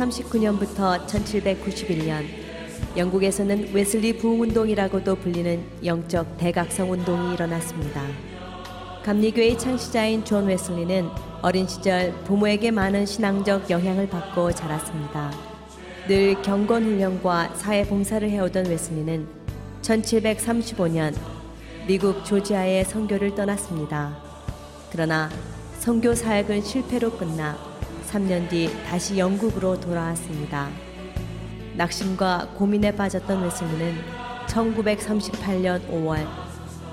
1639년부터 1791년 영국에서는 웨슬리 부흥운동이라고도 불리는 영적 대각성 운동이 일어났습니다. 감리교의 창시자인 존 웨슬리는 어린 시절 부모에게 많은 신앙적 영향을 받고 자랐습니다. 늘 경건 훈련과 사회 봉사를 해오던 웨슬리는 1735년 미국 조지아의 선교를 떠났습니다. 그러나 선교 사역은 실패로 끝나 3년 뒤 다시 영국으로 돌아왔습니다. 낙심과 고민에 빠졌던 웨슬리는 1938년 5월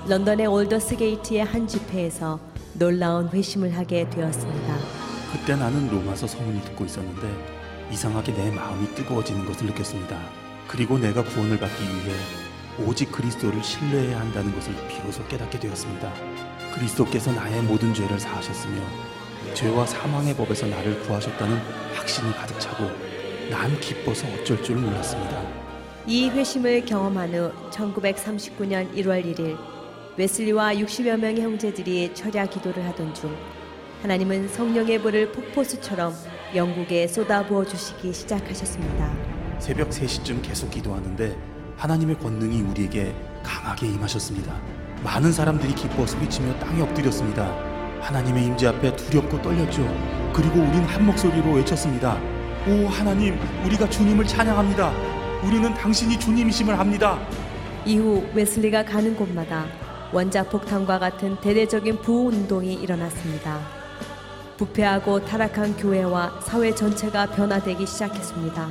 런던의 올더스 게이트의 한 집회에서 놀라운 회심을 하게 되었습니다. 그때 나는 로마서 서문을 듣고 있었는데 이상하게 내 마음이 뜨거워지는 것을 느꼈습니다. 그리고 내가 구원을 받기 위해 오직 그리스도를 신뢰해야 한다는 것을 비로소 깨닫게 되었습니다. 그리스도께서 나의 모든 죄를 사하셨으며 죄와 사망의 법에서 나를 구하셨다는 확신이 가득 차고 난 기뻐서 어쩔 줄 몰랐습니다. 이 회심을 경험한 후 1939년 1월 1일 웨슬리와 60여 명의 형제들이 철야 기도를 하던 중 하나님은 성령의 불을 폭포수처럼 영국에 쏟아부어 주시기 시작하셨습니다. 새벽 3시쯤 계속 기도하는데 하나님의 권능이 우리에게 강하게 임하셨습니다. 많은 사람들이 기뻐 소리치며 땅에 엎드렸습니다. 하나님의 임재 앞에 두렵고 떨렸죠. 그리고 우린 한 목소리로 외쳤습니다. 오 하나님, 우리가 주님을 찬양합니다. 우리는 당신이 주님이심을 합니다. 이후 웨슬리가 가는 곳마다 원자 폭탄과 같은 대대적인 부흥 운동이 일어났습니다. 부패하고 타락한 교회와 사회 전체가 변화되기 시작했습니다.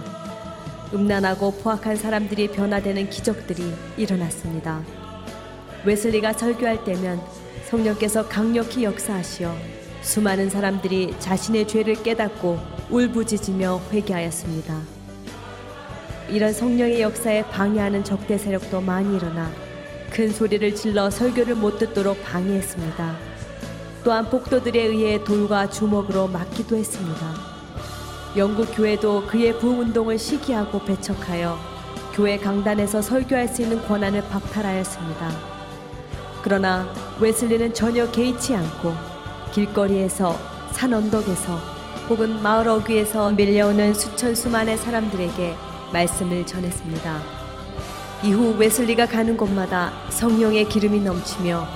음란하고 포악한 사람들이 변화되는 기적들이 일어났습니다. 웨슬리가 설교할 때면 성령께서 강력히 역사하시어 수많은 사람들이 자신의 죄를 깨닫고 울부짖으며 회개하였습니다. 이런 성령의 역사에 방해하는 적대 세력도 많이 일어나 큰 소리를 질러 설교를 못 듣도록 방해했습니다. 또한 폭도들에 의해 돌과 주먹으로 맞기도 했습니다. 영국 교회도 그의 부흥 운동을 시기하고 배척하여 교회 강단에서 설교할 수 있는 권한을 박탈하였습니다. 그러나 웨슬리는 전혀 개의치 않고 길거리에서 산 언덕에서 혹은 마을 어귀에서 밀려오는 수천 수만의 사람들에게 말씀을 전했습니다. 이후 웨슬리가 가는 곳마다 성령의 기름이 넘치며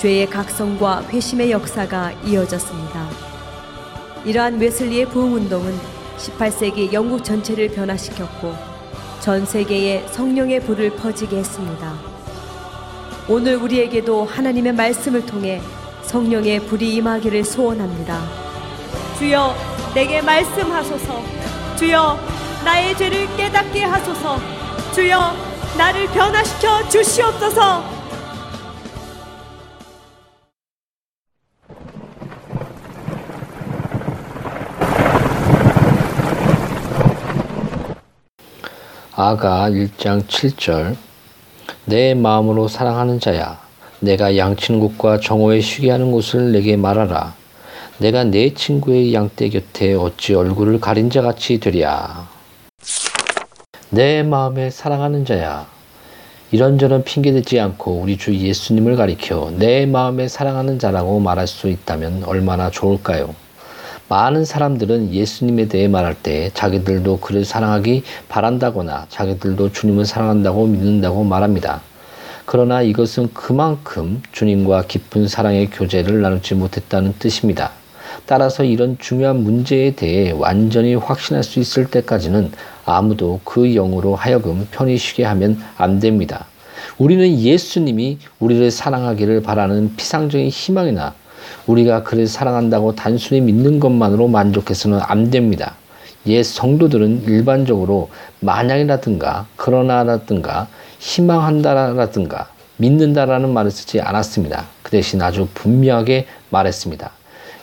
죄의 각성과 회심의 역사가 이어졌습니다. 이러한 웨슬리의 부흥 운동은 18세기 영국 전체를 변화시켰고 전 세계에 성령의 불을 퍼지게 했습니다. 오늘 우리에게도 하나님의 말씀을 통해 성령의 불이 임하기를 소원합니다. 주여 내게 말씀하소서. 주여 나의 죄를 깨닫게 하소서. 주여 나를 변화시켜 주시옵소서. 아가 1장 7절 내 마음으로 사랑하는 자야. 내가 곳과 정오에 쉬게 하는 곳을 내게 말하라. 내가 내 친구의 양떼 곁에 어찌 얼굴을 가린 자 같이 되랴. 내 마음에 사랑하는 자야. 이런저런 핑계대지 않고 우리 주 예수님을 가리켜 내 마음에 사랑하는 자라고 말할 수 있다면 얼마나 좋을까요? 많은 사람들은 예수님에 대해 말할 때 자기들도 그를 사랑하기 바란다거나 자기들도 주님을 사랑한다고 믿는다고 말합니다. 그러나 이것은 그만큼 주님과 깊은 사랑의 교제를 나누지 못했다는 뜻입니다. 따라서 이런 중요한 문제에 대해 완전히 확신할 수 있을 때까지는 아무도 그 영으로 하여금 편히 쉬게 하면 안 됩니다. 우리는 예수님이 우리를 사랑하기를 바라는 피상적인 희망이나 우리가 그를 사랑한다고 단순히 믿는 것만으로 만족해서는 안 됩니다. 옛 성도들은 일반적으로 만약이라든가 그러나라든가 희망한다라든가 믿는다라는 말을 쓰지 않았습니다. 그 대신 아주 분명하게 말했습니다.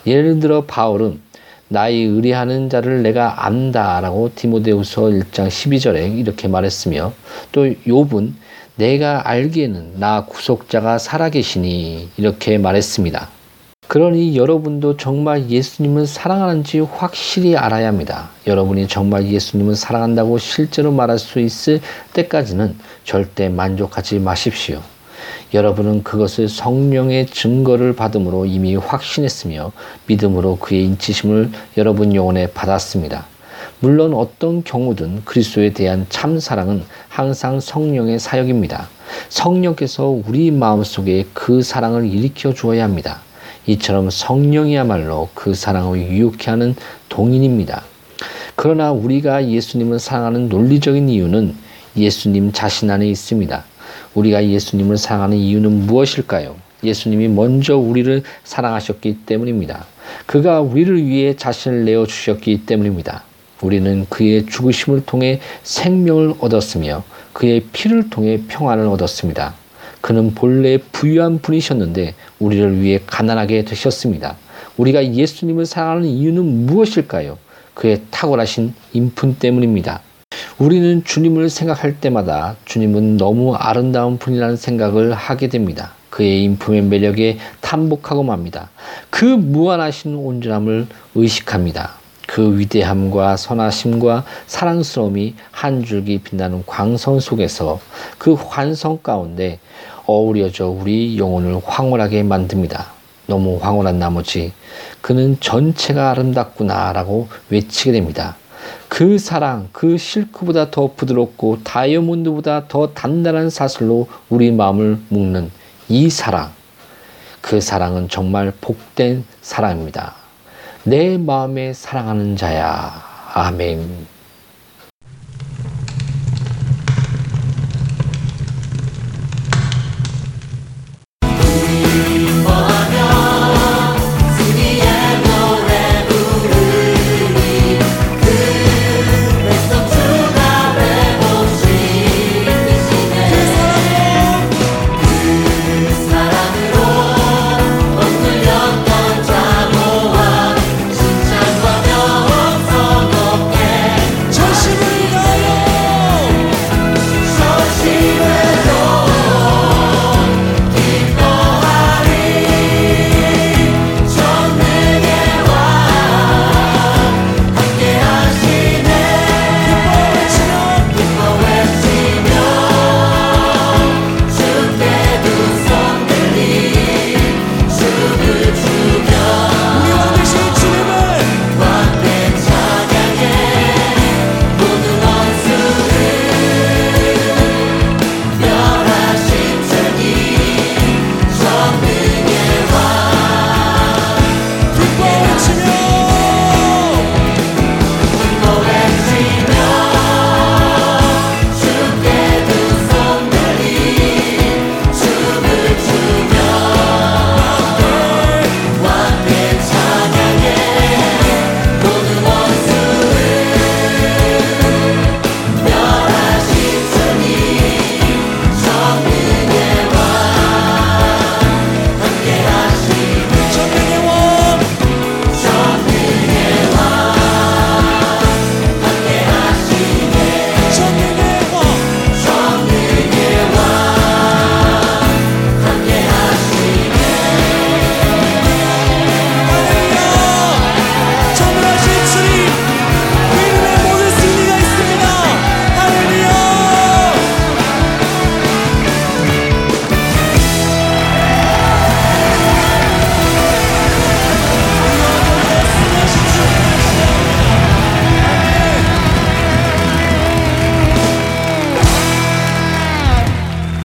예를 들어 바울은 나의 의뢰하는 자를 내가 안다라고 디모데후서 1장 12절에 이렇게 말했으며 또 욥은 내가 알기에는 나 구속자가 살아계시니 이렇게 말했습니다. 그러니 여러분도 정말 예수님을 사랑하는지 확실히 알아야 합니다. 여러분이 정말 예수님을 사랑한다고 실제로 말할 수 있을 때까지는 절대 만족하지 마십시오. 여러분은 그것을 성령의 증거를 받음으로 이미 확신했으며 믿음으로 그의 인치심을 여러분 영혼에 받았습니다. 물론 어떤 경우든 그리스도에 대한 참 사랑은 항상 성령의 사역입니다. 성령께서 우리 마음속에 그 사랑을 일으켜 주어야 합니다. 이처럼 성령이야말로 그 사랑을 유혹해 하는 동인입니다. 그러나 우리가 예수님을 사랑하는 논리적인 이유는 예수님 자신 안에 있습니다. 우리가 예수님을 사랑하는 이유는 무엇일까요? 예수님이 먼저 우리를 사랑하셨기 때문입니다. 그가 우리를 위해 자신을 내어 주셨기 때문입니다. 우리는 그의 죽으심을 통해 생명을 얻었으며 그의 피를 통해 평안을 얻었습니다. 그는 본래 부유한 분이셨는데 우리를 위해 가난하게 되셨습니다. 우리가 예수님을 사랑하는 이유는 무엇일까요? 그의 탁월하신 인품 때문입니다. 우리는 주님을 생각할 때마다 주님은 너무 아름다운 분이라는 생각을 하게 됩니다. 그의 인품의 매력에 탐복하고 맙니다. 그 무한하신 온전함을 의식합니다. 그 위대함과 선하심과 사랑스러움이 한 줄기 빛나는 광선 속에서 그 환성 가운데 어우러져 우리 영혼을 황홀하게 만듭니다. 너무 황홀한 나머지 그는 전체가 아름답구나라고 외치게 됩니다. 그 사랑, 그 실크보다 더 부드럽고 다이아몬드보다 더 단단한 사슬로 우리 마음을 묶는 이 사랑. 그 사랑은 정말 복된 사랑입니다. 내 마음에 사랑하는 자야. 아멘.